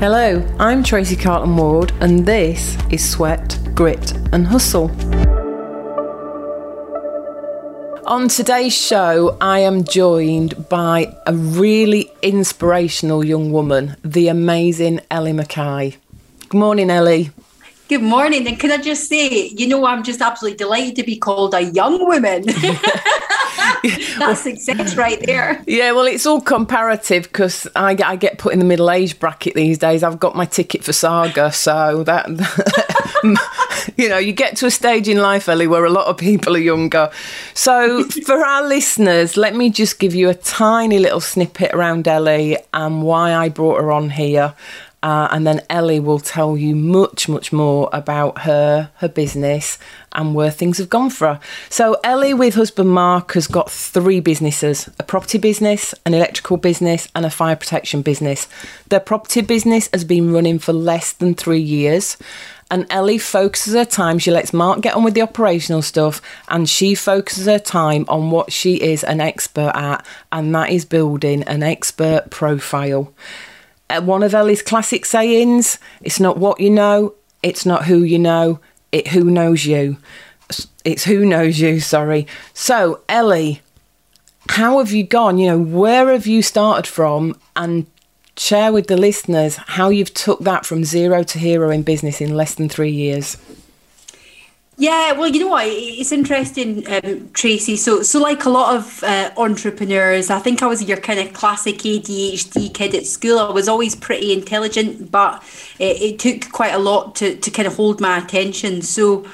Hello, I'm Tracy Carlton Ward, and this is Sweat, Grit, and Hustle. On today's show, I am joined by a really inspirational young woman, the amazing Ellie Mackay. Good morning, Ellie. Good morning. And can I just say, you know, I'm just absolutely delighted to be called a young woman. That's success right there. Yeah, well, it's all comparative because I, I, get put in the middle age bracket these days. I've got my ticket for Saga, so that. you know, you get to a stage in life, Ellie, where a lot of people are younger. So, for our listeners, let me just give you a tiny little snippet around Ellie and why I brought her on here. Uh, and then Ellie will tell you much, much more about her, her business, and where things have gone for her. So, Ellie, with husband Mark, has got three businesses a property business, an electrical business, and a fire protection business. Their property business has been running for less than three years. And Ellie focuses her time, she lets Mark get on with the operational stuff, and she focuses her time on what she is an expert at, and that is building an expert profile. Uh, one of Ellie's classic sayings it's not what you know, it's not who you know, it who knows you. It's who knows you, sorry. So, Ellie, how have you gone? You know, where have you started from? And share with the listeners how you've took that from zero to hero in business in less than three years. Yeah, well, you know what? It's interesting, um, Tracy. So, so like a lot of uh, entrepreneurs, I think I was your kind of classic ADHD kid at school. I was always pretty intelligent, but it, it took quite a lot to to kind of hold my attention. So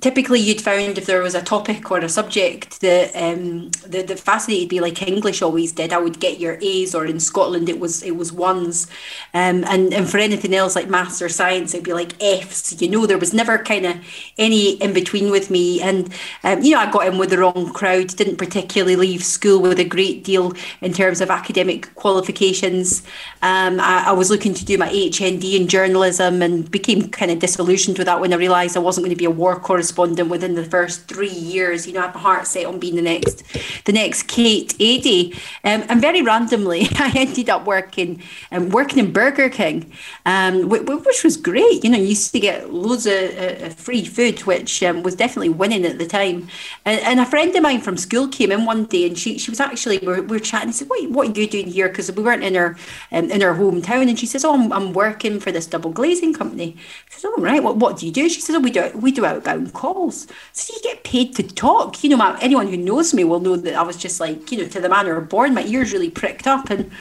typically you'd found if there was a topic or a subject that um, that, that fascinated me, like English always did, I would get your A's, or in Scotland it was it was ones, um, and and for anything else like maths or science, it'd be like F's. You know, there was never kind of any in between with me, and um, you know, I got in with the wrong crowd. Didn't particularly leave school with a great deal in terms of academic qualifications. Um, I, I was looking to do my HND in journalism and became kind of disillusioned with that when I realised I wasn't going to be a war correspondent correspondent within the first three years. You know, I had my heart set on being the next, the next Kate Adie. Um, and very randomly, I ended up working, um, working in Burger King, um, which was great. You know, you used to get loads of uh, free food, which um, was definitely winning at the time. And, and, a friend of mine from school came in one day, and she she was actually we were, we were chatting. Said, "What what are you doing here?" Because we weren't in her um, in her hometown, and she says, "Oh, I'm, I'm working for this double glazing company." I said, "Oh, right. What what do you do?" She says, "Oh, we do we do outbound calls. So you get paid to talk. You know, my, anyone who knows me will know that I was just like, you know, to the manner of born, my ears really pricked up. And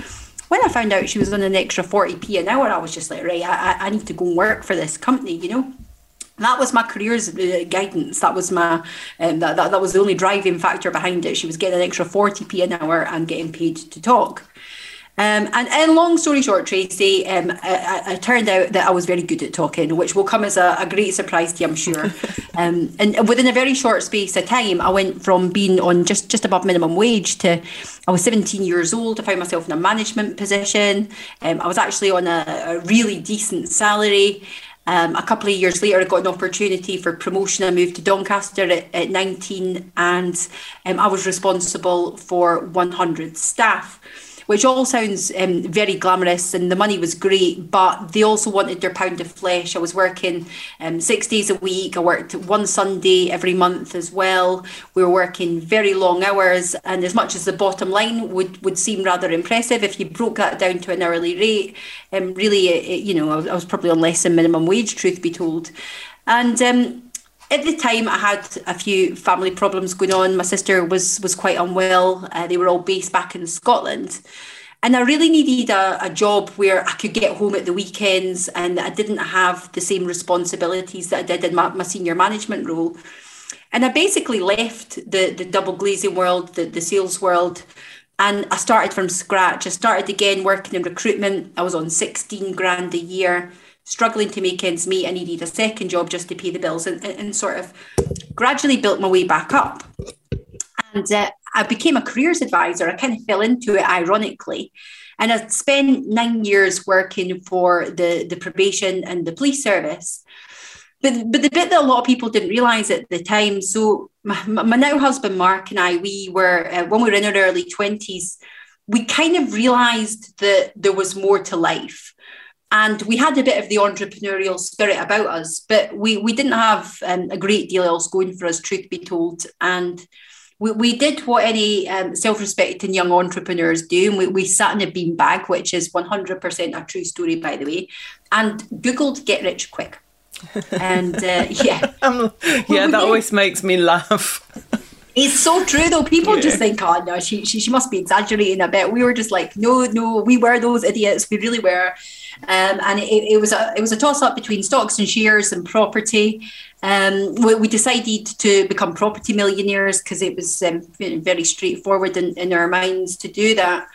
when I found out she was on an extra 40p an hour, I was just like, right, I, I need to go and work for this company, you know? that was my career's uh, guidance. That was my um, that, that that was the only driving factor behind it. She was getting an extra forty p an hour and getting paid to talk. Um, and, and long story short, Tracy, um, it turned out that I was very good at talking, which will come as a, a great surprise to you, I'm sure. um, and within a very short space of time, I went from being on just, just above minimum wage to I was 17 years old. I found myself in a management position. Um, I was actually on a, a really decent salary. Um, a couple of years later, I got an opportunity for promotion. I moved to Doncaster at, at 19, and um, I was responsible for 100 staff which all sounds um, very glamorous and the money was great, but they also wanted their pound of flesh. I was working um, six days a week. I worked one Sunday every month as well. We were working very long hours, and as much as the bottom line would, would seem rather impressive, if you broke that down to an hourly rate, um, really, it, you know, I was, I was probably on less than minimum wage, truth be told. And um, at the time I had a few family problems going on. My sister was was quite unwell. Uh, they were all based back in Scotland. And I really needed a, a job where I could get home at the weekends and I didn't have the same responsibilities that I did in my, my senior management role. And I basically left the, the double glazing world, the, the sales world, and I started from scratch. I started again working in recruitment. I was on 16 grand a year struggling to make ends meet. I needed a second job just to pay the bills and, and, sort of gradually built my way back up. And uh, I became a careers advisor. I kind of fell into it ironically. And I spent nine years working for the, the probation and the police service. But, but the bit that a lot of people didn't realize at the time, so my, my now husband Mark and I, we were, uh, when we were in our early 20s, we kind of realized that there was more to life and we had a bit of the entrepreneurial spirit about us, but we we didn't have um, a great deal else going for us, truth be told, and. We, we did what any um, self-respecting young entrepreneurs do, and we, we sat in a beanbag, which is 100% a true story, by the way, and Googled "get rich quick." and uh, yeah, um, yeah, that always makes me laugh. It's so true though. People yeah. just think, oh no, she, she she must be exaggerating a bit. We were just like, no, no, we were those idiots. We really were. Um, and it, it, was a it was a toss up between stocks and shares and property. Um, we, we, decided to become property millionaires because it was um, very straightforward in, in our minds to do that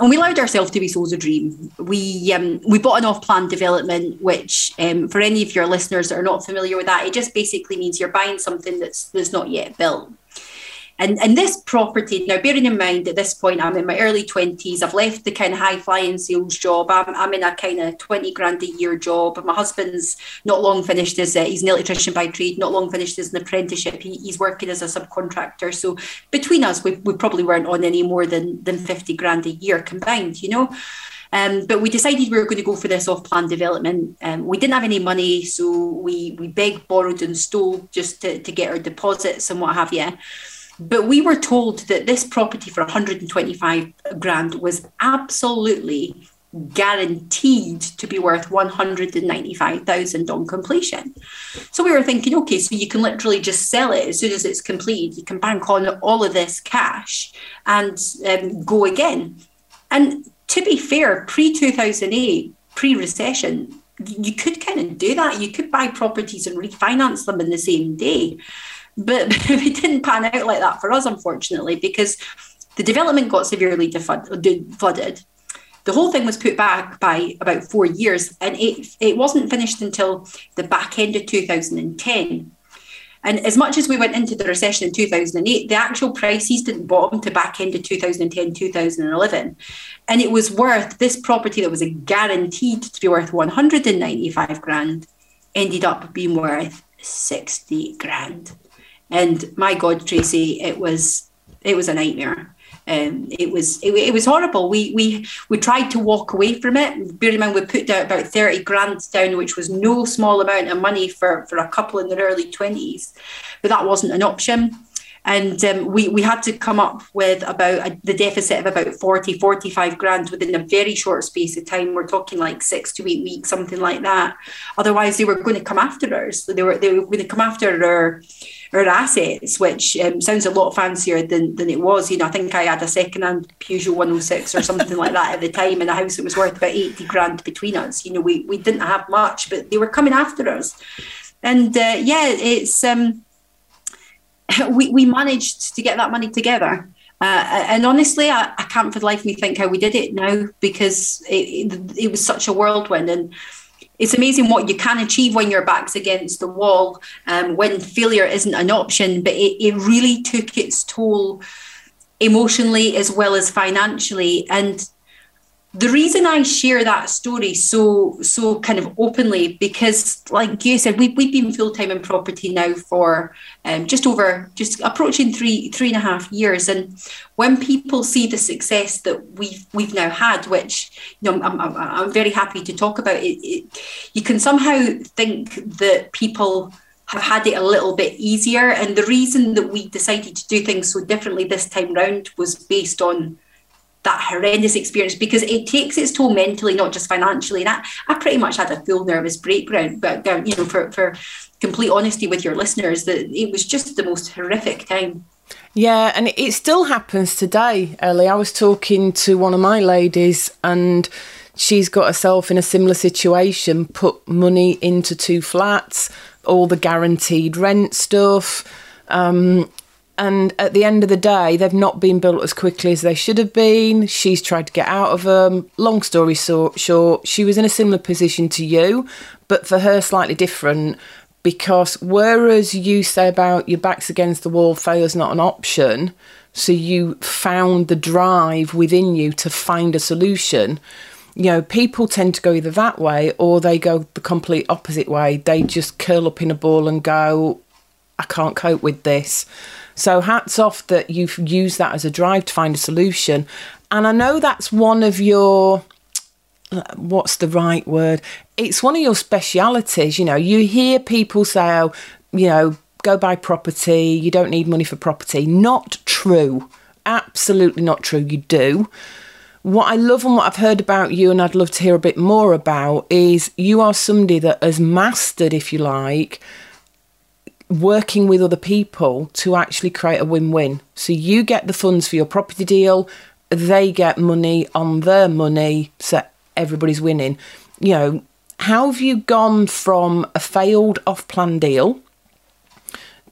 and we allowed ourselves to be sold a dream. We um, we bought an off-plan development, which um, for any of your listeners that are not familiar with that, it just basically means you're buying something that's that's not yet built. And, and this property, now bearing in mind at this point, I'm in my early 20s, I've left the kind of high flying sales job. I'm, I'm in a kind of 20 grand a year job. My husband's not long finished his, a, he's an electrician by trade, not long finished as an apprenticeship. He, he's working as a subcontractor. So between us, we, we probably weren't on any more than, than 50 grand a year combined, you know? Um, but we decided we were going to go for this off-plan development. Um, we didn't have any money, so we we begged, borrowed, and stole just to, to get our deposits and what have you. But we were told that this property for 125 grand was absolutely guaranteed to be worth 195,000 on completion. So we were thinking, okay, so you can literally just sell it as soon as it's completed. You can bank on all of this cash and um, go again. And to be fair, pre 2008, pre recession, you could kind of do that. You could buy properties and refinance them in the same day. But it didn't pan out like that for us, unfortunately, because the development got severely flooded. The whole thing was put back by about four years, and it, it wasn't finished until the back end of 2010. And as much as we went into the recession in 2008, the actual prices didn't bottom to back end of 2010, 2011. And it was worth this property that was guaranteed to be worth 195 grand, ended up being worth 60 grand. And my God, Tracy, it was it was a nightmare. Um, it was it, it, was horrible. We we we tried to walk away from it. Bear in mind, we put down about thirty grand down, which was no small amount of money for for a couple in their early twenties, but that wasn't an option. And um, we, we had to come up with about a, the deficit of about 40, 45 grand within a very short space of time. We're talking like six to eight weeks, something like that. Otherwise, they were going to come after us. They were they were going to come after our our assets, which um, sounds a lot fancier than, than it was. You know, I think I had a second-hand Peugeot 106 or something like that at the time in a house that was worth about 80 grand between us. You know, we, we didn't have much, but they were coming after us. And uh, yeah, it's um, we, we managed to get that money together. Uh, and honestly, I, I, can't for the life of me think how we did it now because it, it, it was such a whirlwind. And it's amazing what you can achieve when your back's against the wall, um, when failure isn't an option. But it, it really took its toll emotionally as well as financially. And the reason I share that story so so kind of openly because, like you said, we we've been full time in property now for um, just over just approaching three three and a half years, and when people see the success that we've we've now had, which you know I'm, I'm, I'm very happy to talk about it, it, you can somehow think that people have had it a little bit easier, and the reason that we decided to do things so differently this time round was based on that horrendous experience because it takes its toll mentally, not just financially. And I, I pretty much had a full nervous breakdown, but you know, for, for complete honesty with your listeners, that it was just the most horrific time. Yeah, and it still happens today, Ellie. I was talking to one of my ladies and she's got herself in a similar situation, put money into two flats, all the guaranteed rent stuff. Um, and at the end of the day, they've not been built as quickly as they should have been. She's tried to get out of them. Long story short, she was in a similar position to you, but for her, slightly different. Because whereas you say about your back's against the wall, failure's not an option, so you found the drive within you to find a solution. You know, people tend to go either that way or they go the complete opposite way. They just curl up in a ball and go, I can't cope with this. So hats off that you've used that as a drive to find a solution. And I know that's one of your what's the right word? It's one of your specialities. You know, you hear people say, oh, you know, go buy property, you don't need money for property. Not true. Absolutely not true. You do. What I love and what I've heard about you, and I'd love to hear a bit more about, is you are somebody that has mastered, if you like, working with other people to actually create a win win. So you get the funds for your property deal, they get money on their money, so everybody's winning. You know, how have you gone from a failed off plan deal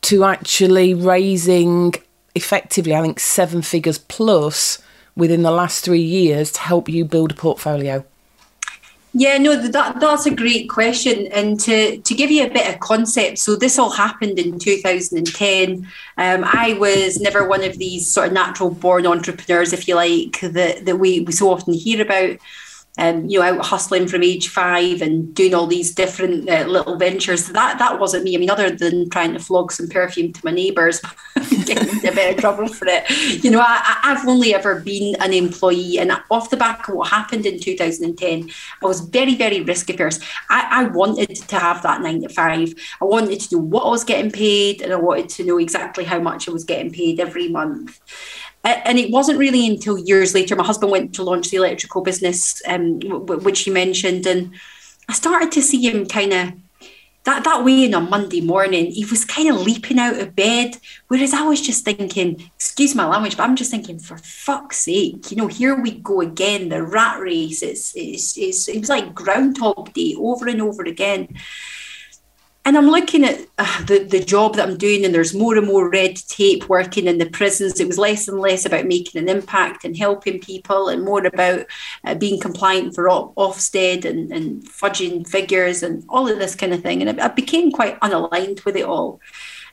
to actually raising effectively, I think, seven figures plus within the last three years to help you build a portfolio? Yeah, no, that that's a great question. And to to give you a bit of concept, so this all happened in 2010. Um, I was never one of these sort of natural born entrepreneurs, if you like, that that we, we so often hear about um, you know, out hustling from age five and doing all these different uh, little ventures. That that wasn't me. I mean, other than trying to flog some perfume to my neighbours, getting into a bit of trouble for it. You know, I, I've only ever been an employee, and off the back of what happened in 2010, I was very, very risk averse. I, I wanted to have that nine to five. I wanted to know what I was getting paid, and I wanted to know exactly how much I was getting paid every month and it wasn't really until years later my husband went to launch the electrical business um, which he mentioned and i started to see him kind of that, that way on a monday morning he was kind of leaping out of bed whereas i was just thinking excuse my language but i'm just thinking for fuck's sake you know here we go again the rat race it's, it's, it's it was like groundhog day over and over again and I'm looking at uh, the, the job that I'm doing, and there's more and more red tape working in the prisons. It was less and less about making an impact and helping people, and more about uh, being compliant for Ofsted and, and fudging figures and all of this kind of thing. And I, I became quite unaligned with it all.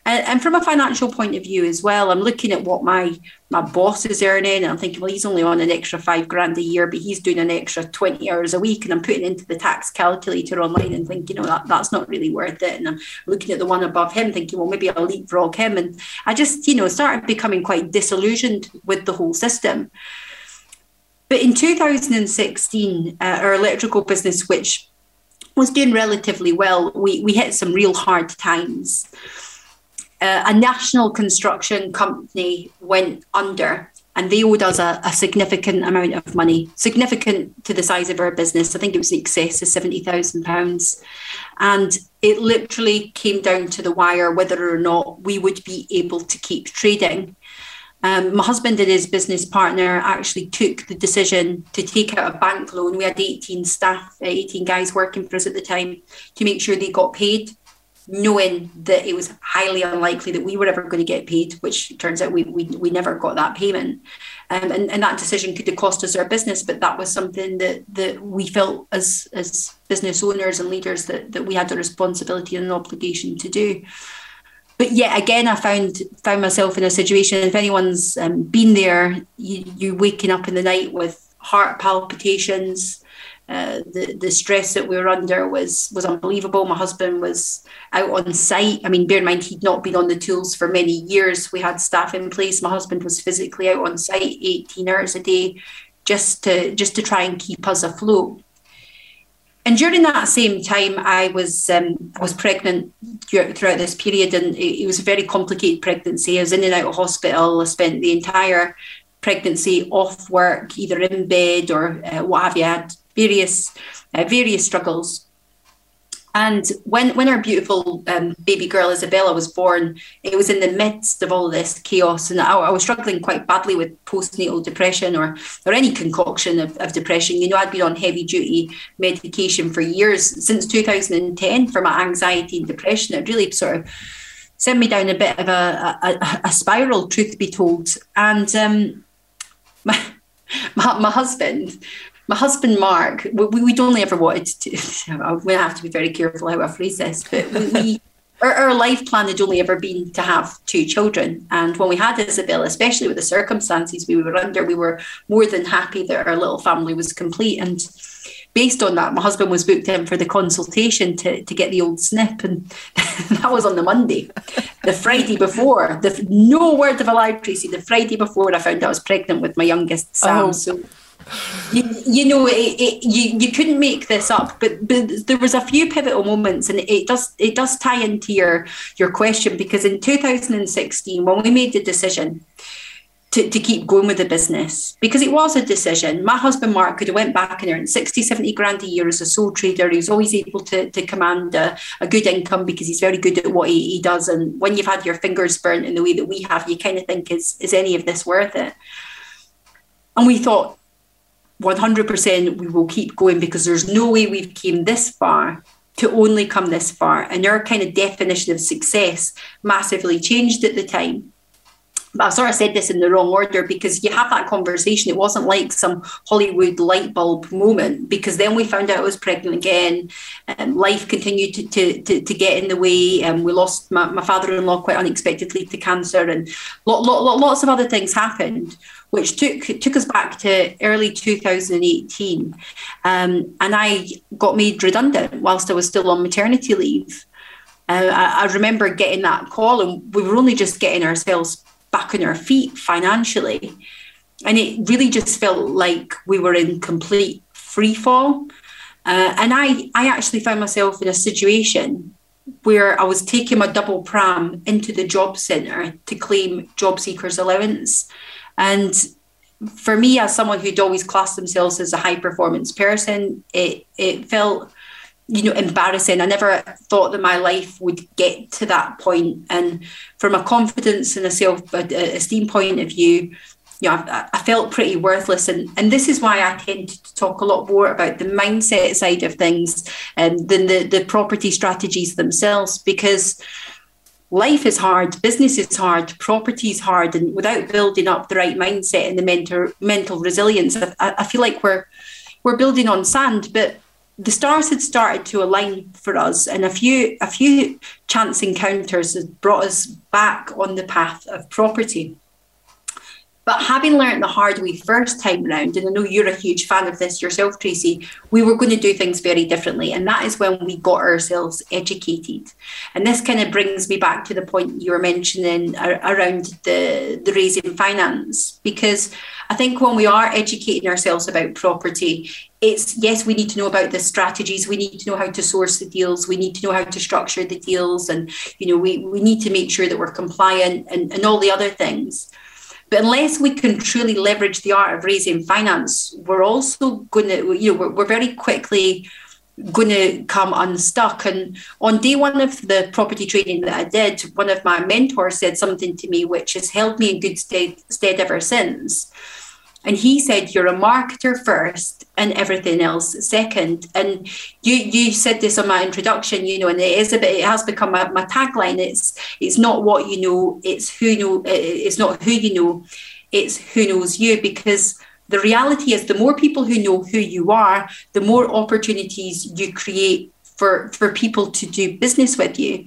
And, and from a financial point of view as well, I'm looking at what my my boss is earning, and I'm thinking, well, he's only on an extra five grand a year, but he's doing an extra 20 hours a week. And I'm putting into the tax calculator online and thinking, you know, that, that's not really worth it. And I'm looking at the one above him, thinking, well, maybe I'll leapfrog him. And I just, you know, started becoming quite disillusioned with the whole system. But in 2016, uh, our electrical business, which was doing relatively well, we, we hit some real hard times uh, a national construction company went under and they owed us a, a, significant amount of money, significant to the size of our business. I think it was in excess of £70,000. And it literally came down to the wire whether or not we would be able to keep trading. Um, my husband and his business partner actually took the decision to take out a bank loan. We had 18 staff, 18 guys working for us at the time to make sure they got paid knowing that it was highly unlikely that we were ever going to get paid, which turns out we, we, we never got that payment. Um, and, and that decision could have cost us our business, but that was something that, that we felt as, as business owners and leaders that, that we had a responsibility and an obligation to do. But yet again, I found found myself in a situation. If anyone's um, been there, you, you waking up in the night with heart palpitations, uh, the the stress that we were under was was unbelievable. My husband was out on site. I mean, bear in mind he'd not been on the tools for many years. We had staff in place. My husband was physically out on site 18 hours a day, just to just to try and keep us afloat. And during that same time, I was um, I was pregnant throughout this period, and it, it was a very complicated pregnancy. I was in and out of hospital. I spent the entire pregnancy off work, either in bed or uh, what have you. I had various uh, various struggles. And when when our beautiful um, baby girl Isabella was born, it was in the midst of all this chaos, and I, I was struggling quite badly with postnatal depression or or any concoction of, of depression. You know, I'd been on heavy duty medication for years since 2010 for my anxiety and depression. It really sort of sent me down a bit of a, a, a spiral, truth be told. And um, my, my, my husband my husband Mark, we, we'd only ever wanted to. I'm going to have to be very careful how I phrase this, but we, we our, our, life plan had only ever been to have two children. And when we had Isabel, especially with the circumstances we were under, we were more than happy that our little family was complete. And based on that, my husband was booked in for the consultation to, to get the old snip. And that was on the Monday. The Friday before, the no word of a lie, Tracy, the Friday before I found out I was pregnant with my youngest Sam. Oh. So you, you know, it, it, you you couldn't make this up, but, but there was a few pivotal moments, and it does it does tie into your your question because in 2016, when we made the decision to, to keep going with the business, because it was a decision, my husband Mark could have went back and earned 60, 70 grand a year as a sole trader. He was always able to, to command a, a good income because he's very good at what he, he does. And when you've had your fingers burnt in the way that we have, you kind of think, is, is any of this worth it? And we thought, 100% we will keep going because there's no way we've came this far to only come this far. And our kind of definition of success massively changed at the time. I sort of said this in the wrong order because you have that conversation. It wasn't like some Hollywood light bulb moment because then we found out I was pregnant again. and life continued to, to, to, to, get in the way. And um, we lost my, my father in law quite unexpectedly to cancer, and lot, lot, lot, lots of other things happened which took took us back to early 2018. Um, and I got made redundant whilst I was still on maternity leave. Uh, I, I, remember getting that call, and we were only just getting ourselves back on our feet financially. And it really just felt like we were in complete free fall. Uh, and I, I actually found myself in a situation where I was taking my double pram into the job centre to claim job seekers allowance. And for me, as someone who'd always classed themselves as a high performance person, it it felt you know embarrassing. I never thought that my life would get to that point. And from a confidence and a self esteem point of view, you know, I, I, felt pretty worthless. And, and this is why I tend to talk a lot more about the mindset side of things um, than the, the property strategies themselves, because life is hard, business is hard, property is hard, and without building up the right mindset and the mental mental resilience, I, I feel like we're we're building on sand. But the stars had started to align for us, and a few a few chance encounters had brought us back on the path of property. But having learned the hard way first time round, and I know you're a huge fan of this yourself, Tracy, we were going to do things very differently. And that is when we got ourselves educated. And this kind of brings me back to the point you were mentioning around the, the raising finance, because I think when we are educating ourselves about property, it's yes, we need to know about the strategies, we need to know how to source the deals, we need to know how to structure the deals, and you know, we, we need to make sure that we're compliant and, and all the other things. But unless we can truly leverage the art of raising finance, we're also going to, you know, we're, we're very quickly going to come unstuck. And on day one of the property training that I did, one of my mentors said something to me which has held me in good stead, stead ever since. And he said, You're a marketer first and everything else second. And you you said this on my introduction, you know, and it is a bit, it has become my, my tagline. It's it's not what you know, it's who know it's not who you know, it's who knows you. Because the reality is the more people who know who you are, the more opportunities you create for, for people to do business with you.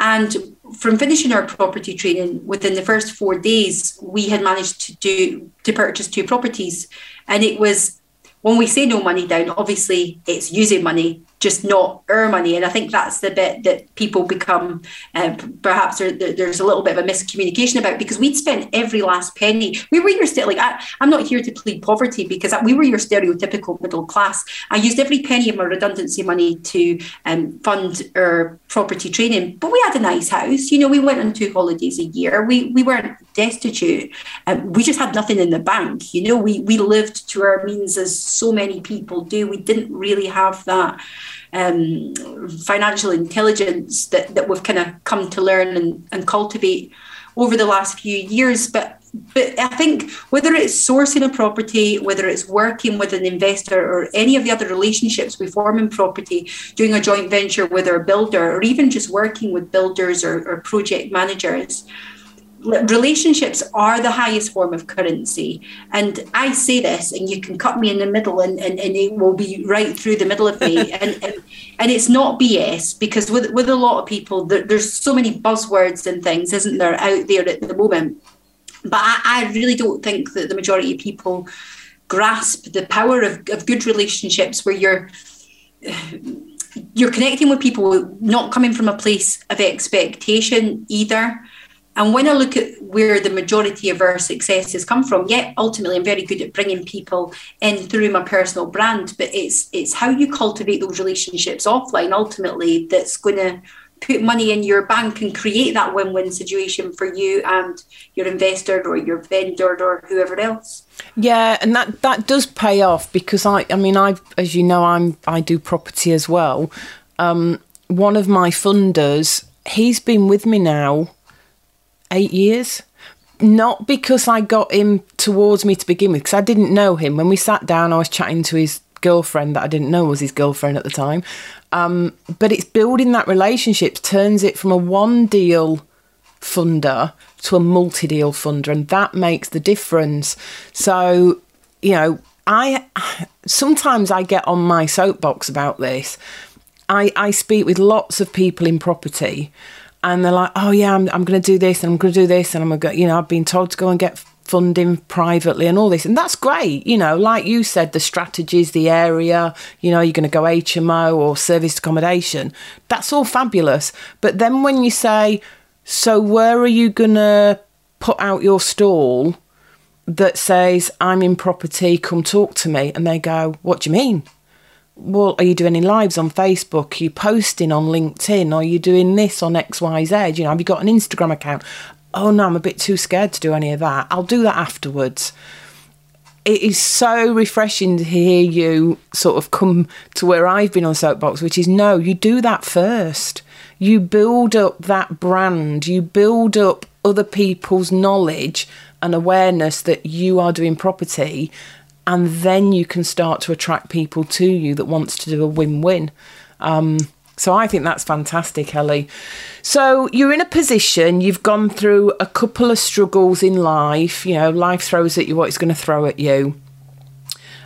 And from finishing our property training within the first four days, we had managed to do to purchase two properties. And it was when we say no money down, obviously it's using money just not our money. And I think that's the bit that people become uh, perhaps there, there's a little bit of a miscommunication about because we'd spent every last penny. We were your like I, am not here to plead poverty because we were your stereotypical middle class. I used every penny of my redundancy money to um, fund our property training, but we had a nice house. You know, we went on two holidays a year. We we weren't destitute. Um, we just had nothing in the bank. You know, we we lived to our means as so many people do. We didn't really have that um, financial intelligence that, that we've kind of come to learn and, and cultivate over the last few years. But but I think whether it's sourcing a property, whether it's working with an investor or any of the other relationships we form in property, doing a joint venture with our builder, or even just working with builders or, or project managers, relationships are the highest form of currency. And I say this, and you can cut me in the middle, and, and, and it will be right through the middle of me. and, and, and it's not BS because with, with a lot of people, there, there's so many buzzwords and things, isn't there, out there at the moment. But I, I really don't think that the majority of people grasp the power of, of good relationships where you're you're connecting with people not coming from a place of expectation either and when I look at where the majority of our success has come from, yeah, ultimately I'm very good at bringing people in through my personal brand, but it's it's how you cultivate those relationships offline ultimately that's going to put money in your bank and create that win-win situation for you and your investor or your vendor or whoever else. Yeah, and that that does pay off because I I mean I as you know I'm I do property as well. Um, one of my funders, he's been with me now eight years. Not because I got him towards me to begin with, because I didn't know him. When we sat down, I was chatting to his girlfriend that I didn't know was his girlfriend at the time. Um, but it's building that relationship, turns it from a one deal funder to a multi deal funder, and that makes the difference. So, you know, I sometimes I get on my soapbox about this. I, I speak with lots of people in property and they're like, oh yeah, I'm, I'm going to do this and I'm going to do this and I'm going to, you know, I've been told to go and get funding privately and all this. And that's great. You know, like you said, the strategies, the area, you know, you're going to go HMO or serviced accommodation. That's all fabulous. But then when you say, so where are you going to put out your stall that says, I'm in property, come talk to me? And they go, what do you mean? Well, are you doing any lives on Facebook? Are you posting on LinkedIn? Are you doing this on XYZ? You know, have you got an Instagram account? Oh no, I'm a bit too scared to do any of that. I'll do that afterwards. It is so refreshing to hear you sort of come to where I've been on Soapbox, which is no, you do that first. You build up that brand, you build up other people's knowledge and awareness that you are doing property and then you can start to attract people to you that wants to do a win-win. Um, so I think that's fantastic, Ellie. So you're in a position, you've gone through a couple of struggles in life. You know, life throws at you what it's going to throw at you.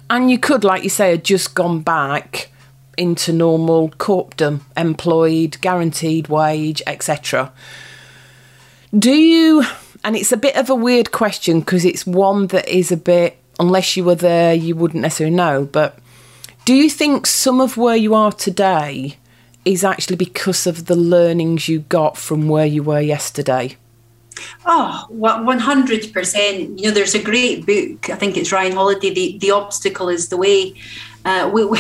And you could, like you say, have just gone back into normal corpdom, employed, guaranteed wage, etc. Do you, and it's a bit of a weird question because it's one that is a bit unless you were there, you wouldn't necessarily know. But do you think some of where you are today is actually because of the learnings you got from where you were yesterday? Oh, 100%. You know, there's a great book. I think it's Ryan Holiday, The, the Obstacle is the Way. Uh, we, we,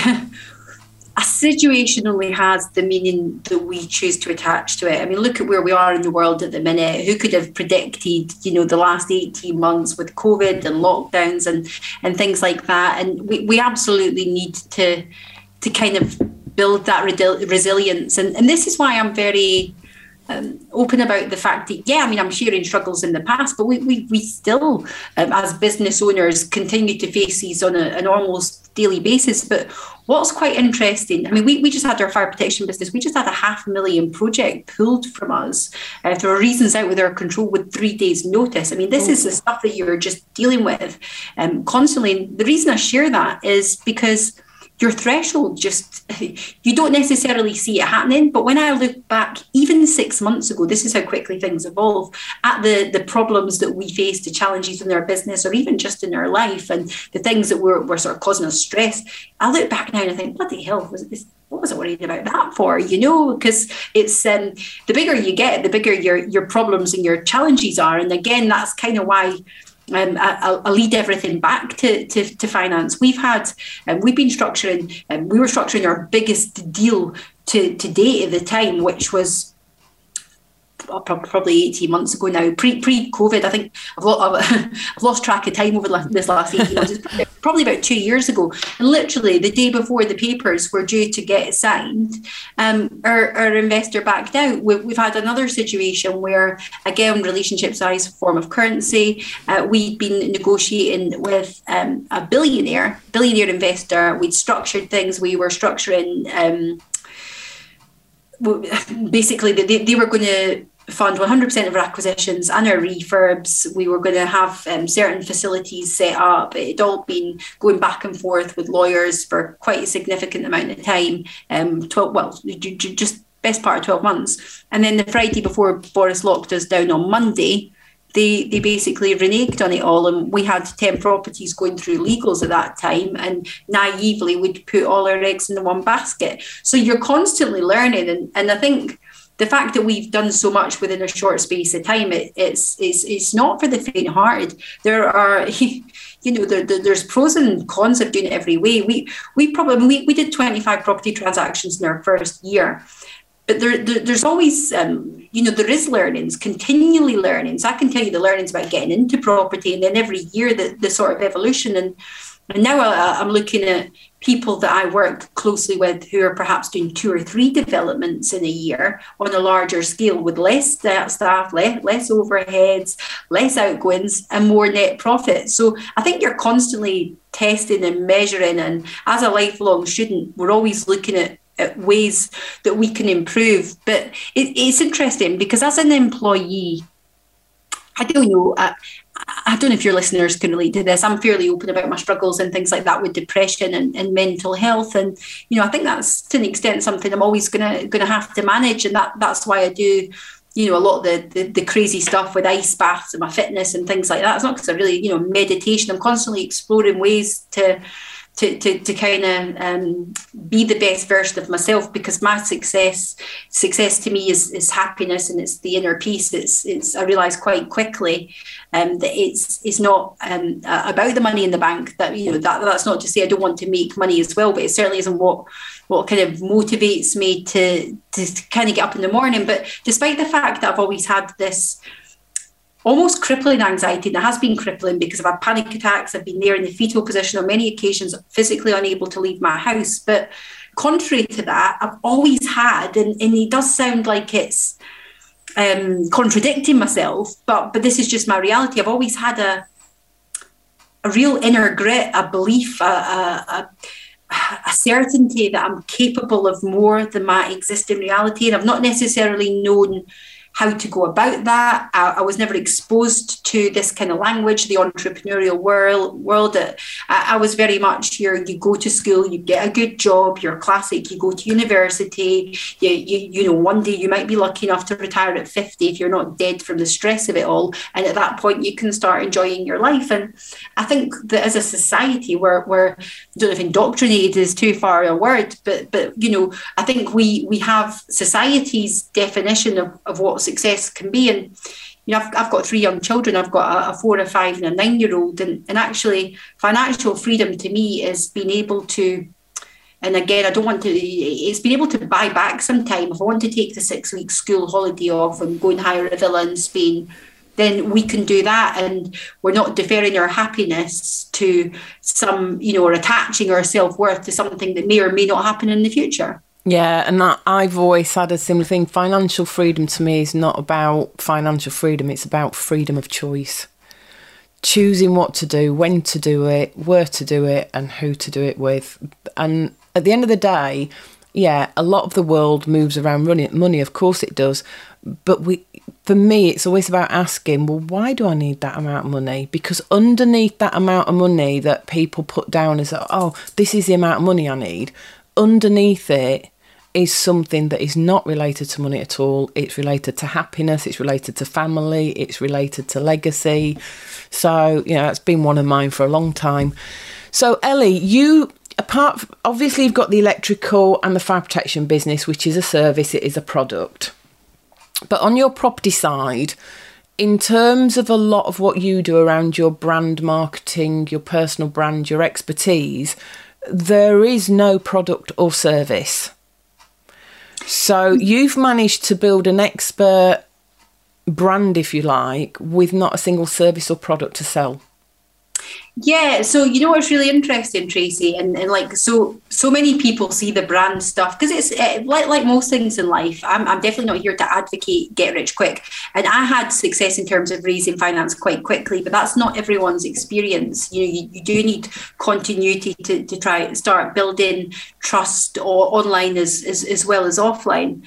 a situation only has the meaning that we choose to attach to it. I mean, look at where we are in the world at the minute. Who could have predicted, you know, the last 18 months with COVID and lockdowns and, and things like that? And we, we absolutely need to to kind of build that resilience. And, and this is why I'm very um, open about the fact that, yeah, I mean, I'm sharing struggles in the past, but we, we, we still, um, as business owners, continue to face these on a, an almost daily basis. But what's quite interesting, I mean, we, we just had our fire protection business, we just had a half million project pulled from us uh, for reasons out with our control with three days' notice. I mean, this oh. is the stuff that you're just dealing with um, constantly. And the reason I share that is because your threshold just you don't necessarily see it happening but when i look back even six months ago this is how quickly things evolve at the the problems that we face the challenges in our business or even just in our life and the things that were, were sort of causing us stress i look back now and i think bloody hell was this what was I worried about that for? You know, because it's um, the bigger you get, the bigger your your problems and your challenges are. And again, that's kind of why um, I'll, I'll, lead everything back to, to, to finance. We've had, um, we've been structuring, um, we were structuring our biggest deal to, to date at the time, which was probably 18 months ago now, pre pre COVID. I think I've, I've lost track of time over this last 18 months. Probably about two years ago. And literally the day before the papers were due to get signed, um, our, our investor backed out. We've, we've had another situation where, again, relationship size form of currency. Uh, we'd been negotiating with um, a billionaire, billionaire investor. We'd structured things. We were structuring. Um, basically they, they were going to fund 100% of our acquisitions and our refurbs. We were going to have um, certain facilities set up. It had all been going back and forth with lawyers for quite a significant amount of time. Um, 12, well, just best part of 12 months. And then the Friday before Boris locked us down on Monday, they, they basically reneged on it all. And we had 10 properties going through legals at that time. And naively, we'd put all our eggs in the one basket. So you're constantly learning. And, and I think the fact that we've done so much within a short space of time, it, it's it's it's not for the faint-hearted. There are. You know, there, there, there's pros and cons of doing it every way. We we probably we, we did 25 property transactions in our first year but there, there, there's always um, you know there is learnings continually learnings. I can tell you the learnings about getting into property and then every year the, the sort of evolution. And, and now I, i'm looking at people that i work closely with who are perhaps doing two or three developments in a year on a larger scale with less staff less, less overheads less outgoings and more net profit. So i think you're constantly testing and measuring. And as a lifelong student we're always looking at ways that we can improve. But it, it's interesting because as an employee, I don't know. I, I don't know if your listeners can relate to this. I'm fairly open about my struggles and things like that with depression and, and mental health. And, you know, I think that's to an extent something I'm always gonna gonna have to manage. And that that's why I do, you know, a lot of the, the, the crazy stuff with ice baths and my fitness and things like that. It's not because I really, you know, meditation. I'm constantly exploring ways to to, to, to kind of um, be the best version of myself because my success success to me is, is happiness and it's the inner peace. It's, it's I realized quite quickly um, that it's it's not um, about the money in the bank that you know that that's not to say I don't want to make money as well but it certainly isn't what what kind of motivates me to to kind of get up in the morning. But despite the fact that I've always had this almost crippling anxiety. It has been crippling because I've had panic attacks. I've been there in the fetal position on many occasions, physically unable to leave my house. But contrary to that, I've always had, and, and it does sound like it's um, contradicting myself, but but this is just my reality. I've always had a a real inner grit, a belief, a, a, a a certainty that I'm capable of more than my existing reality. And I've not necessarily known how to go about that. I, I, was never exposed to this kind of language, the entrepreneurial world. World. I, I was very much your. You go to school, you get a good job. You're classic. You go to university. You, you you know one day you might be lucky enough to retire at fifty if you're not dead from the stress of it all. And at that point, you can start enjoying your life. And I think that as a society, we're we're I don't know if indoctrinated is too far a word, but but you know I think we we have society's definition of, of what success can be. And you know, I've, I've got three young children. I've got a, a four, a five, and a nine-year-old. And, and actually, financial freedom to me is being able to and again, I don't want to, it's been able to buy back some time. If I want to take the six week school holiday off and go and hire a villa in Spain, then we can do that. And we're not deferring our happiness to some, you know, or attaching our self worth to something that may or may not happen in the future. Yeah, and that I've always had a similar thing. Financial freedom to me is not about financial freedom, it's about freedom of choice. Choosing what to do, when to do it, where to do it, and who to do it with. And at the end of the day, yeah, a lot of the world moves around money, of course it does. But we for me it's always about asking, well, why do I need that amount of money? Because underneath that amount of money that people put down as oh, this is the amount of money I need, underneath it is something that is not related to money at all. It's related to happiness, it's related to family, it's related to legacy. So, you know, that's been one of mine for a long time. So, Ellie, you apart obviously you've got the electrical and the fire protection business, which is a service, it is a product. But on your property side, in terms of a lot of what you do around your brand marketing, your personal brand, your expertise, there is no product or service. So you've managed to build an expert brand, if you like, with not a single service or product to sell. Yeah, so you know what's really interesting, Tracy, and, and like so so many people see the brand stuff because it's uh, like like most things in life. I'm I'm definitely not here to advocate get rich quick, and I had success in terms of raising finance quite quickly, but that's not everyone's experience. You know, you, you do need continuity to, to try start building trust or online as, as as well as offline.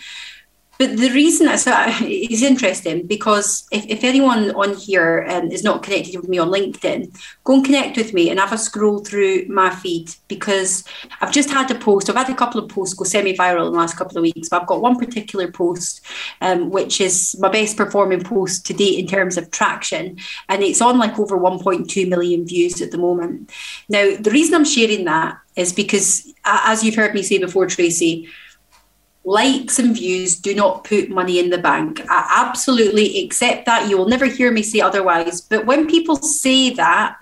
But the reason uh, is interesting because if, if anyone on here um, is not connected with me on LinkedIn, go and connect with me and have a scroll through my feed because I've just had a post. I've had a couple of posts go semi-viral in the last couple of weeks, but I've got one particular post um, which is my best performing post to date in terms of traction, and it's on like over 1.2 million views at the moment. Now, the reason I'm sharing that is because, as you've heard me say before, Tracy likes and views do not put money in the bank. I absolutely accept that. You will never hear me say otherwise. But when people say that,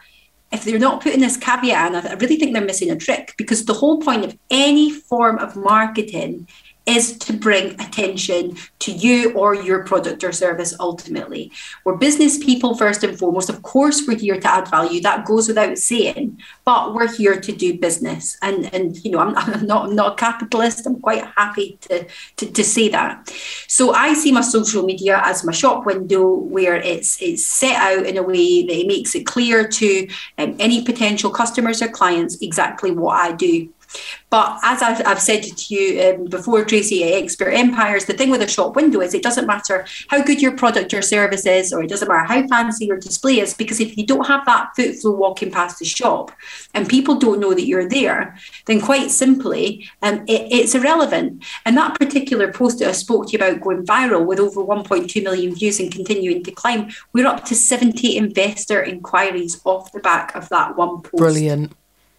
if they're not putting this caveat in, I really think they're missing a trick because the whole point of any form of marketing is to bring attention to you or your product or service ultimately. We're business people first and foremost. Of course, we're here to add value. That goes without saying, but we're here to do business. And and you know, I'm, I'm not I'm not a capitalist. I'm quite happy to, to to say that. So I see my social media as my shop window where it's it's set out in a way that it makes it clear to um, any potential customers or clients exactly what I do. But as I've, I've said to you um, before, Tracy, Expert Empires, the thing with a shop window is it doesn't matter how good your product or service is, or it doesn't matter how fancy your display is, because if you don't have that footfall walking past the shop and people don't know that you're there, then quite simply, um, it, it's irrelevant. And that particular post that I spoke to you about going viral with over 1.2 million views and continuing to climb, we're up to 70 investor inquiries off the back of that one post. Brilliant.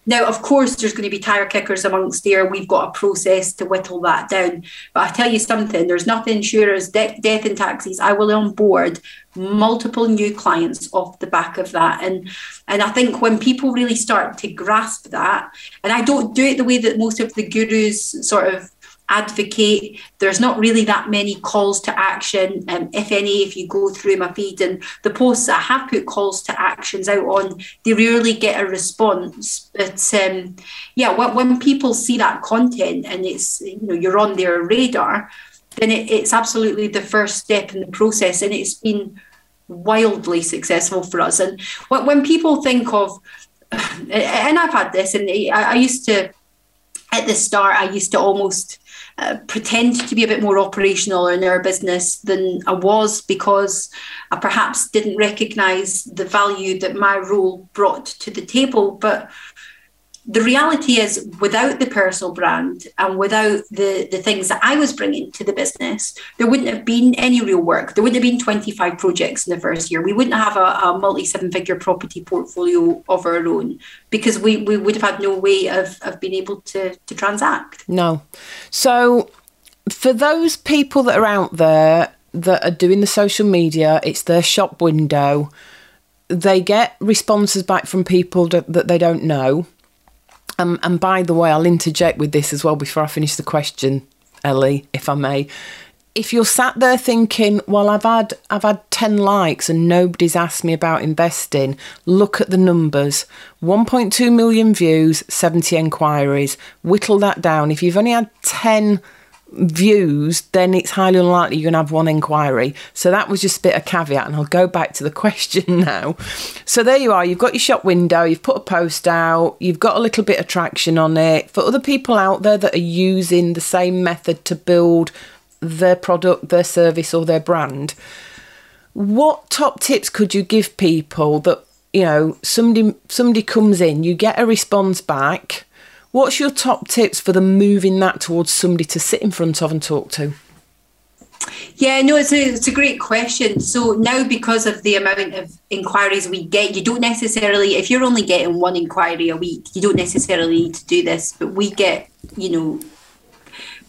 Now, of course, there's going to be tire kickers amongst there. We've got a process to whittle that down. But I tell you something, there's nothing sure as de- death and taxis. I will onboard multiple new clients off the back of that. And and I think when people really start to grasp that, and I don't do it the way that most of the gurus sort of advocate. There's not really that many calls to action, um, if any, if you go through my feed. And the posts that I have put calls to actions out on, they rarely get a response. But um, yeah, when, people see that content and it's, you know, you're on their radar, then it, it's absolutely the first step in the process. And it's been wildly successful for us. And when people think of, and I've had this, and I used to, at the start, I used to almost uh, pretend to be a bit more operational in our business than I was because I perhaps didn't recognize the value that my role brought to the table. But the reality is without the personal brand and without the, the things that I was bringing to the business, there wouldn't have been any real work. There wouldn't have been 25 projects in the first year. We wouldn't have a, a multi seven figure property portfolio of our own because we, we would have had no way of, of being able to, to transact. No. So for those people that are out there that are doing the social media, it's their shop window. They get responses back from people that, that they don't know um, and by the way, I'll interject with this as well before I finish the question, Ellie, if I may. If you're sat there thinking, well, I've had I've had ten likes and nobody's asked me about investing, look at the numbers: 1.2 million views, 70 enquiries. Whittle that down. If you've only had 10 views, then it's highly unlikely you're going to have one inquiry. So that was just a bit of caveat, and I'll go back to the question now. So there you are. You've got your shop window. You've put a post out. You've got a little bit of traction on it for other people out there that are using the same method to build their product, their service, or their brand. What top tips could you give people that you know somebody somebody comes in, you get a response back What's your top tips for them moving that towards somebody to sit in front of and talk to? Yeah, no, it's a, it's a great question. So now, because of the amount of inquiries we get, you don't necessarily, if you're only getting one inquiry a week, you don't necessarily need to do this. But we get, you know,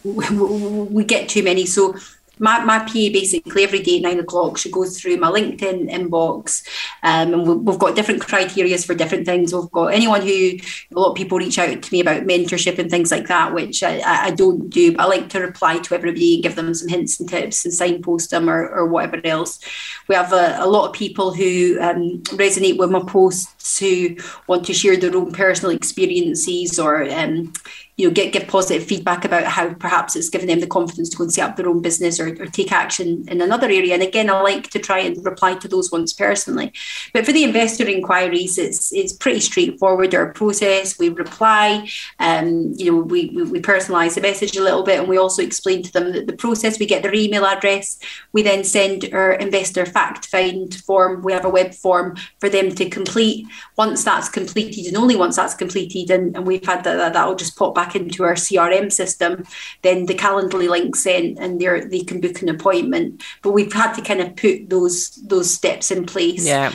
we get too many. So my, my PA basically every day at nine o'clock she goes through my LinkedIn inbox um, and we've got different criterias for different things. We've got anyone who a lot of people reach out to me about mentorship and things like that, which I, I don't do, but I like to reply to everybody and give them some hints and tips and signpost them or, or whatever else. We have a, a lot of people who um, resonate with my posts who want to share their own personal experiences or um, you know, get give positive feedback about how perhaps it's given them the confidence to go and set up their own business or, or take action in another area. And again, I like to try and reply to those ones personally. But for the investor inquiries, it's it's pretty straightforward. Our process, we reply, um, you know, we, we, we personalise the message a little bit, and we also explain to them that the process. We get their email address, we then send our investor fact find form. We have a web form for them to complete, once that's completed, and only once that's completed, and, and we've had that, that'll just pop back into our CRM system, then the Calendly link's in and they they can book an appointment. But we've had to kind of put those those steps in place. Yeah.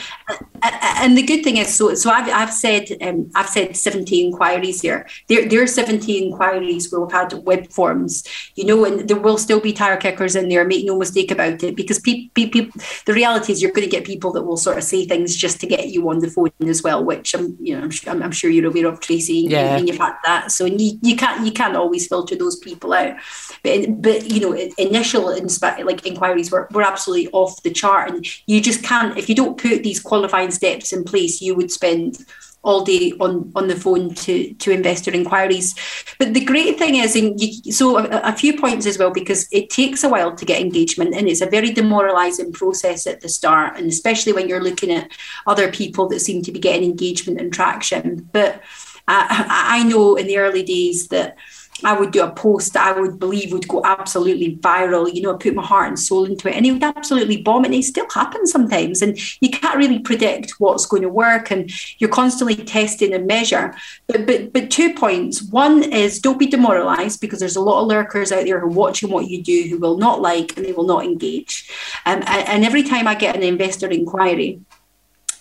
And the good thing is, so so I've, I've said um, I've said 70 inquiries here. There there are 70 inquiries where we've had web forms, you know, and there will still be tire kickers in there. Make no mistake about it, because people, people the reality is you're going to get people that will sort of say things just to get you on the phone as well, which I'm you know I'm, I'm sure you're aware of, Tracy. Yeah. And you've had that, so you, you can't you can't always filter those people out. But but you know, initial inspe- like inquiries were, were absolutely off the chart, and you just can't if you don't put these qualifying steps in place, you would spend all day on on the phone to to investor inquiries. But the great thing is, and you, so a, a, few points as well, because it takes a while to get engagement, and it's a very demoralising process at the start, and especially when you're looking at other people that seem to be getting engagement and traction. But uh, I, I know in the early days that I would do a post that I would believe would go absolutely viral. You know, I put my heart and soul into it, and it would absolutely bomb. And it still happens sometimes, and you can't really predict what's going to work, and you're constantly testing and measure. But but but two points. One is don't be demoralised because there's a lot of lurkers out there who are watching what you do who will not like and they will not engage. Um, and, and every time I get an investor inquiry,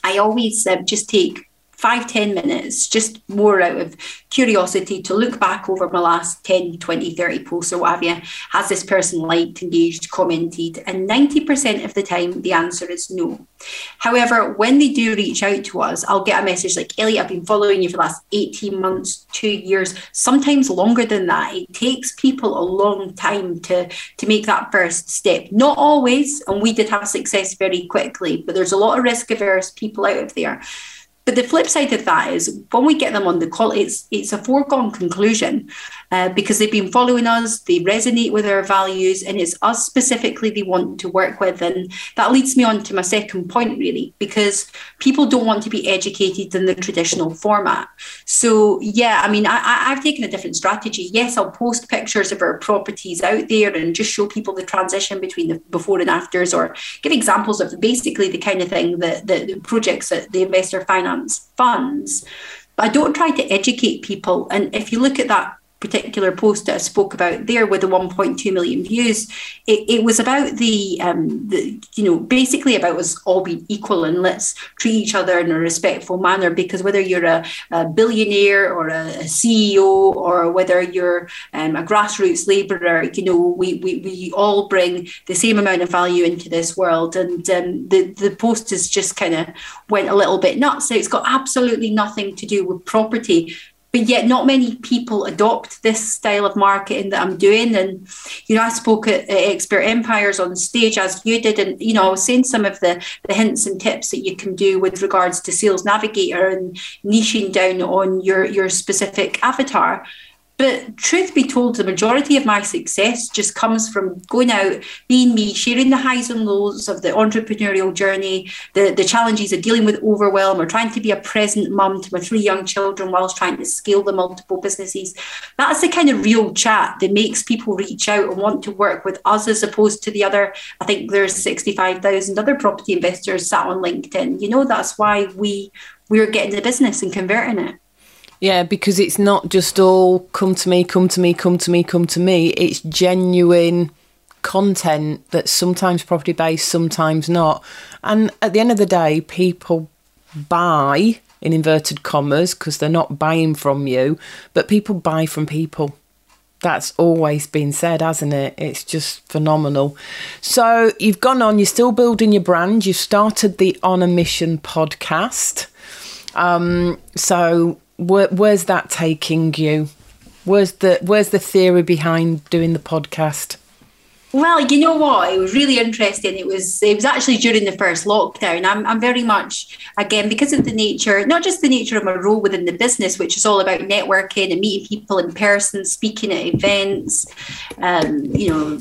I always uh, just take five ten minutes, just more out of curiosity to look back over my last 10, 20, 30 posts or what have you. Has this person liked, engaged, commented? And 90% of the time, the answer is no. However, when they do reach out to us, I'll get a message like, Ellie, I've been following you for the last 18 months, two years, sometimes longer than that. It takes people a long time to, to make that first step. Not always, and we did have success very quickly, but there's a lot of risk averse people out there. But the flip side of that is when we get them on the call, it's it's a foregone conclusion uh, because they've been following us, they resonate with our values, and it's us specifically they want to work with. And that leads me on to my second point, really, because people don't want to be educated in the traditional format. So yeah, I mean, I, I've taken a different strategy. Yes, I'll post pictures of our properties out there and just show people the transition between the before and afters, or give examples of basically the kind of thing that the projects that the investor finance funds. But I don't try to educate people. And if you look at that particular post that I spoke about there with the 1.2 million views, it, it was about the, um, the, you know, basically about us all being equal and let's treat each other in a respectful manner because whether you're a, a billionaire or a, a, CEO or whether you're um, a grassroots labourer, you know, we, we, we all bring the same amount of value into this world. And um, the, the post has just kind of went a little bit nuts. So it's got absolutely nothing to do with property but yet not many people adopt this style of marketing that I'm doing. And, you know, I spoke at, at, Expert Empires on stage as you did. And, you know, I was saying some of the, the hints and tips that you can do with regards to Sales Navigator and niching down on your, your specific avatar. But truth be told, the majority of my success just comes from going out, being me, sharing the highs and lows of the entrepreneurial journey, the, the challenges of dealing with overwhelm or trying to be a present mum to my three young children whilst trying to scale the multiple businesses. That's the kind of real chat that makes people reach out and want to work with us as opposed to the other. I think there's 65,000 other property investors sat on LinkedIn. You know, that's why we we're getting the business and converting it. Yeah, because it's not just all come to me, come to me, come to me, come to me. It's genuine content that's sometimes property based, sometimes not. And at the end of the day, people buy in inverted commas because they're not buying from you, but people buy from people. That's always been said, hasn't it? It's just phenomenal. So you've gone on, you're still building your brand, you've started the On a Mission podcast. Um, so where, where's that taking you? Where's the Where's the theory behind doing the podcast? Well, you know what? It was really interesting. It was it was actually during the first lockdown. I'm I'm very much again because of the nature, not just the nature of my role within the business, which is all about networking and meeting people in person, speaking at events, um, you know,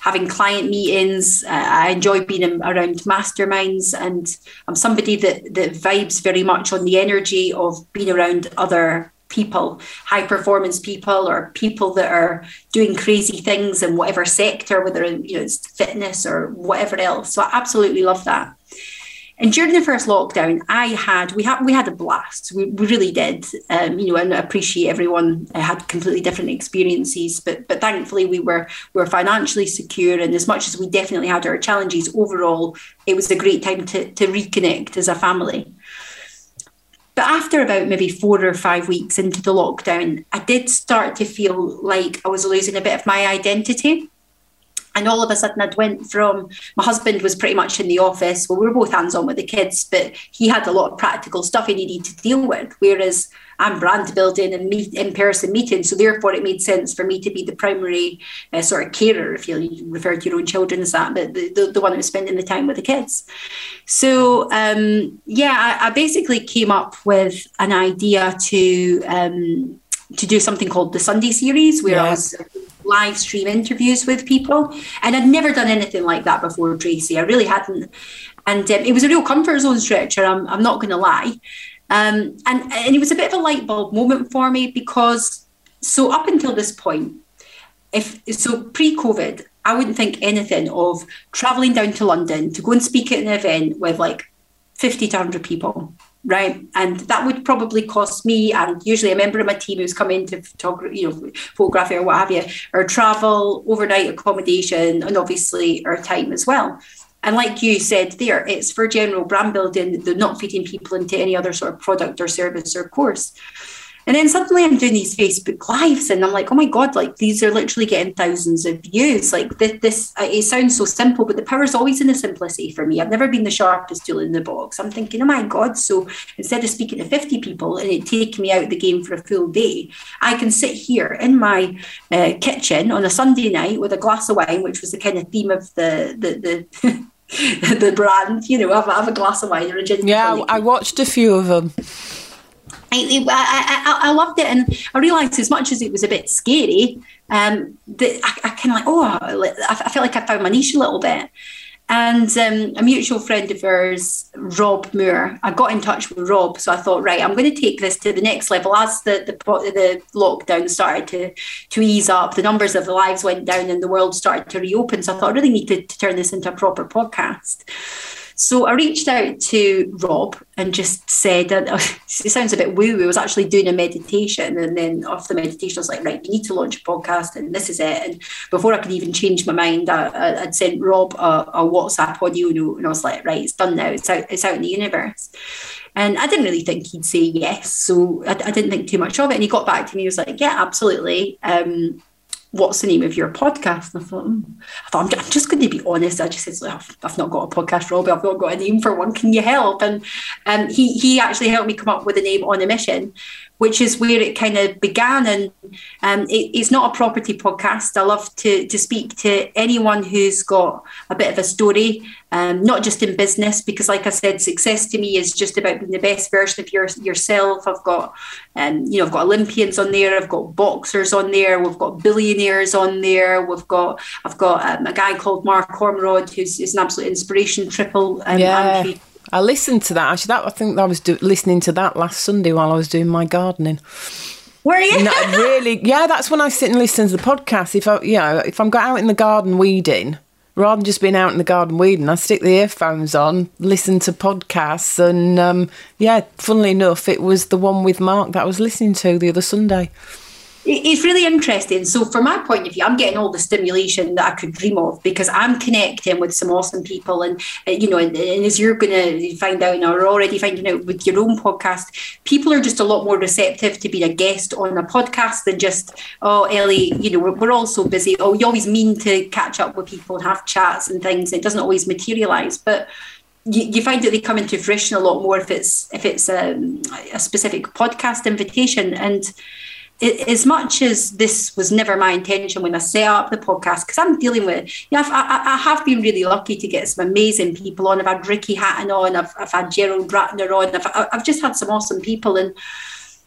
having client meetings. Uh, I enjoy being around masterminds, and I'm somebody that that vibes very much on the energy of being around other people, high performance people, or people that are doing crazy things in whatever sector, whether you know it's fitness or whatever else. So I absolutely love that. And during the first lockdown, I had we had we had a blast. We, we really did. Um, you know, and I appreciate everyone I had completely different experiences, but but thankfully we were we were financially secure. And as much as we definitely had our challenges, overall it was a great time to to reconnect as a family. But after about maybe four or five weeks into the lockdown, I did start to feel like I was losing a bit of my identity and all of a sudden I'd went from my husband was pretty much in the office. Well, we were both hands on with the kids, but he had a lot of practical stuff he needed to deal with. Whereas I'm brand building and meet in person meetings, so therefore it made sense for me to be the primary uh, sort of carer, if you refer to your own children as that, but the, the, the one who was spending the time with the kids. So um, yeah, I, I, basically came up with an idea to um, to do something called the Sunday series, where yeah. I was live stream interviews with people. And I'd never done anything like that before, Tracy. I really hadn't. And um, it was a real comfort zone stretcher, I'm, I'm not going to lie. Um, and, and it was a bit of a light bulb moment for me because, so up until this point, if so pre COVID, I wouldn't think anything of traveling down to London to go and speak at an event with like 50 to 100 people right? And that would probably cost me and usually a member of my team who's come into photography, you know, photography or what have you, or travel, overnight accommodation, and obviously our time as well. And like you said there, it's for general brand building. They're not feeding people into any other sort of product or service or course. And then suddenly I'm doing these Facebook lives and I'm like, oh my God, like these are literally getting thousands of views. Like this, this uh, it sounds so simple, but the power is always in the simplicity for me. I've never been the sharpest tool in the box. I'm thinking, oh my God. So instead of speaking to 50 people and it taking me out of the game for a full day, I can sit here in my uh, kitchen on a Sunday night with a glass of wine, which was the kind of theme of the, the, the the brand, you know, have, have a glass of wine or a gin. Yeah, I watched a few of them. I, I, I, loved it, and I realised as much as it was a bit scary, um, that I, I kind of like, oh, I felt like I found my niche a little bit. And um, a mutual friend of ours, Rob Moore, I got in touch with Rob. So I thought, right, I'm going to take this to the next level. As the, the, the lockdown started to, to ease up, the numbers of the lives went down and the world started to reopen. So I thought I really need to, to turn this into a proper podcast. So I reached out to Rob and just said, it sounds a bit woo. woo. I was actually doing a meditation, and then after the meditation, I was like, right, you need to launch a podcast, and this is it. And before I could even change my mind, I, would sent Rob a, a, WhatsApp audio note, and I was like, right, it's done now. It's out. It's out in the universe. And I didn't really think he'd say yes, so I, I didn't think too much of it. And he got back to me. He was like, yeah, absolutely. Um, what's the name of your podcast? And I thought, mm. I thought I'm, just going to be honest. I just said, I've, I've not got a podcast, Robbie. I've not got a name for one. Can you help? And um, he he actually helped me come up with a name on a mission which is where it kind of began. And um, it, it's not a property podcast. I love to, to speak to anyone who's got a bit of a story, um, not just in business, because, like I said, success to me is just about being the best version of your, yourself. I've got, um, you know, I've got Olympians on there. I've got boxers on there. We've got billionaires on there. We've got, I've got um, a guy called Mark Ormrod, who's, who's an absolute inspiration, triple um, yeah. I listened to that actually. That I think I was do, listening to that last Sunday while I was doing my gardening. Were you? No, really? Yeah, that's when I sit and listen to the podcast. If I, you know, if I'm out in the garden weeding, rather than just being out in the garden weeding, I stick the earphones on, listen to podcasts, and um, yeah, funnily enough, it was the one with Mark that I was listening to the other Sunday it's really interesting. So, from my point of view, I'm getting all the stimulation that I could dream of because I'm connecting with some awesome people. And, uh, you know, and, and as you're going to find out, and are already finding out with your own podcast, people are just a lot more receptive to being a guest on a podcast than just, oh, Ellie, you know, we're, we're all so busy. Oh, you always mean to catch up with people and have chats and things. It doesn't always materialize. But you, you, find that they come into fruition a lot more if it's if it's um, a specific podcast invitation and it, as much as this was never my intention when I set up the podcast, because I'm dealing with, you know, I, I, have been really lucky to get some amazing people on. I've had Ricky Hatton on, I've, I've had Gerald Ratner on, I've, I've just had some awesome people. And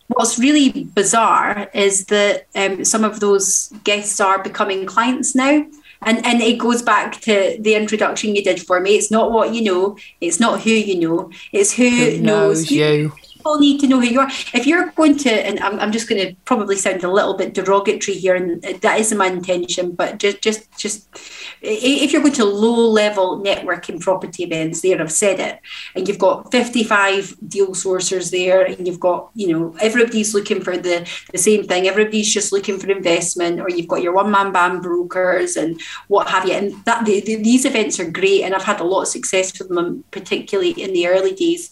what's really bizarre is that um, some of those guests are becoming clients now. And, and it goes back to the introduction you did for me. It's not what you know, it's not who you know, it's who, who knows, knows you. People need to know who you are. If you're going to, and I'm, I'm just going to probably sound a little bit derogatory here, and that isn't my intention, but just, just, just, if you're going to low level networking property events, there I've said it, and you've got 55 deal sourcers there, and you've got, you know, everybody's looking for the the same thing. Everybody's just looking for investment, or you've got your one man band brokers and what have you. And that the, the, these events are great, and I've had a lot of success with them, particularly in the early days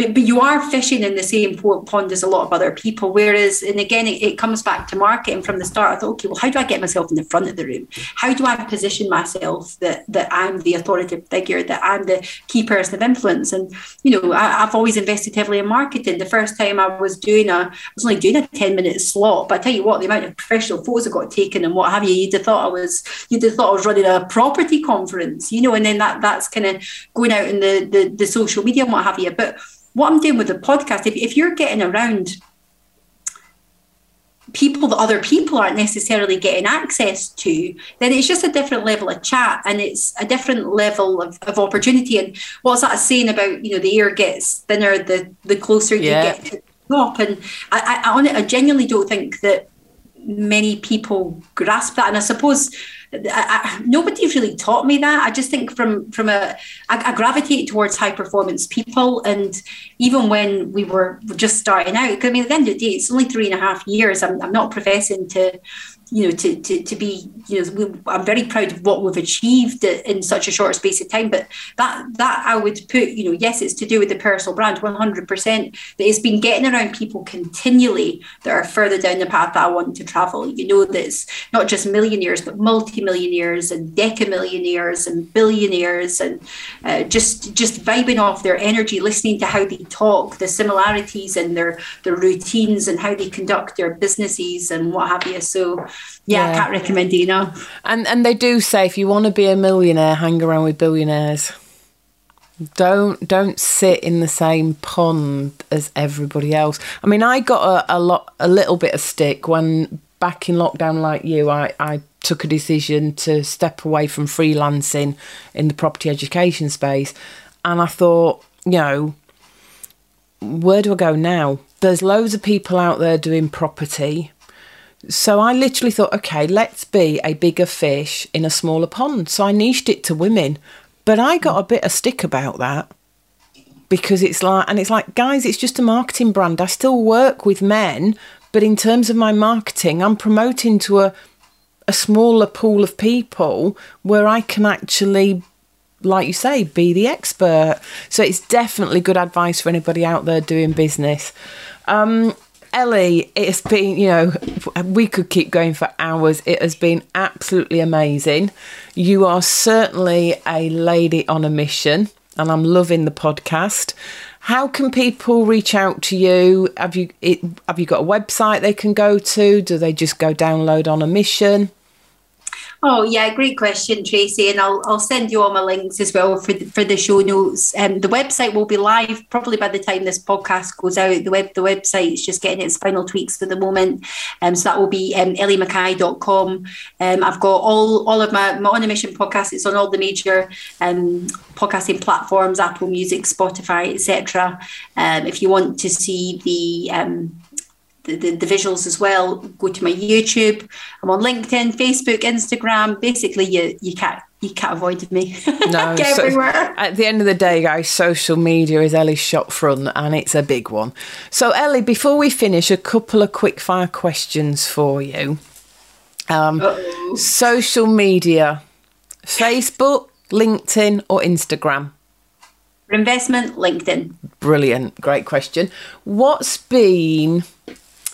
but, but you are fishing in the same pond as a lot of other people. Whereas, and again, it, it, comes back to marketing from the start. I thought, okay, well, how do I get myself in the front of the room? How do I position myself that that I'm the authoritative figure, that I'm the key person of influence? And you know, I, have always invested heavily in marketing. The first time I was doing a, I was only doing a ten minute slot, but I tell you what, the amount of professional photos I got taken and what have you, you'd have thought I was, you'd have thought I was running a property conference, you know, and then that that's kind of going out in the, the the social media and what have you, but what I'm doing with the podcast, if, if you're getting around people that other people aren't necessarily getting access to, then it's just a different level of chat and it's a different level of, of opportunity. And what's that saying about, you know, the air gets thinner the the closer yeah. you get to the top. And I, I, I, I genuinely don't think that many people grasp that. And I suppose I, I, nobody's really taught me that. I just think from from a I, I, gravitate towards high performance people, and even when we were just starting out, I mean, at the end of the day, it's only three and a half years. I'm, I'm not professing to you know, to, to, to be, you know, I'm very proud of what we've achieved in such a short space of time. But that, that I would put, you know, yes, it's to do with the personal brand 100%, but it's been getting around people continually that are further down the path that I want to travel. You know, that's not just millionaires, but multi-millionaires and decamillionaires and billionaires and uh, just, just vibing off their energy, listening to how they talk, the similarities in their, their routines and how they conduct their businesses and what have you. So, yeah, yeah, I can't recommend it enough. And and they do say if you want to be a millionaire, hang around with billionaires. Don't don't sit in the same pond as everybody else. I mean, I got a, a lot, a little bit of stick when back in lockdown, like you, I, I took a decision to step away from freelancing in the property education space, and I thought, you know, where do I go now? There's loads of people out there doing property so I literally thought, okay, let's be a bigger fish in a smaller pond. So I niched it to women. But I got a bit of stick about that because it's like, and it's like, guys, it's just a marketing brand. I still work with men, but in terms of my marketing, I'm promoting to a, a smaller pool of people where I can actually, like you say, be the expert. So it's definitely good advice for anybody out there doing business. Um, Ellie, it's been, you know, we could keep going for hours. It has been absolutely amazing. You are certainly a lady on a mission, and I'm loving the podcast. How can people reach out to you? Have you it, have you got a website they can go to? Do they just go download on a mission? Oh yeah, great question, Tracy, and I'll I'll send you all my links as well for the, for the show notes. Um, the website will be live probably by the time this podcast goes out. The web the website is just getting its final tweaks for the moment, um, so that will be um, elliemackay.com. Um, I've got all all of my my on a mission podcast. It's on all the major um podcasting platforms, Apple Music, Spotify, etc. Um, if you want to see the um the, the, the, visuals as well. Go to my YouTube. I'm on LinkedIn, Facebook, Instagram. Basically, you you can't you can't avoid me. No, so everywhere. At the end of the day, guys, social media is Ellie's shop front, and it's a big one. So, Ellie, before we finish, a couple of quick fire questions for you. Um, social media, Facebook, LinkedIn, or Instagram? For investment, LinkedIn. Brilliant, great question. What's been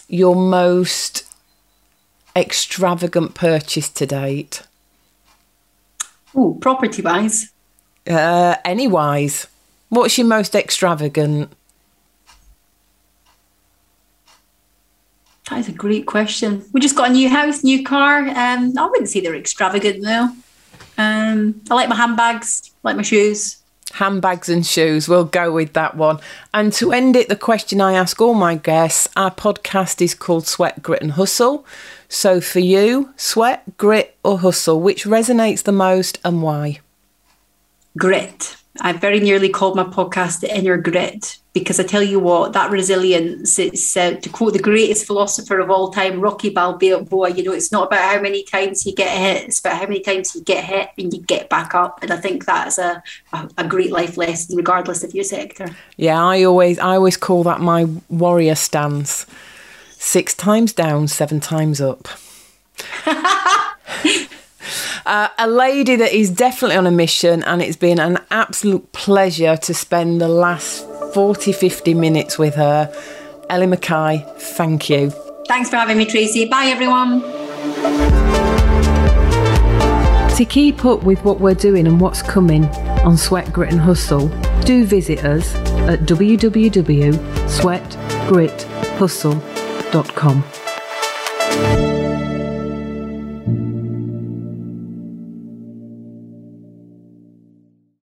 your most extravagant purchase to date? Oh, property wise. Uh, any wise. What's your most extravagant? That is a great question. We just got a new house, new car. Um, I wouldn't say they're extravagant though. Um, I like my handbags, I like my shoes handbags and shoes. We'll go with that one. And to end it, the question I ask all my guests our podcast is called Sweat, Grit and Hustle. So for you, sweat, grit, or hustle, which resonates the most and why? Grit. I very nearly called my podcast The Inner Grit because I tell you what, that resilience, it's uh, to quote the greatest philosopher of all time, Rocky Balboa, you know, it's not about how many times you get hit, it's about how many times you get hit and you get back up. And I think that's a, a, a great life lesson, regardless of your sector. Yeah, I always, I always call that my warrior stance six times down, seven times up. Uh, a lady that is definitely on a mission, and it's been an absolute pleasure to spend the last 40, 50 minutes with her. Ellie Mackay, thank you. Thanks for having me, Tracy. Bye, everyone. To keep up with what we're doing and what's coming on Sweat, Grit and Hustle, do visit us at www.sweatgrithustle.com.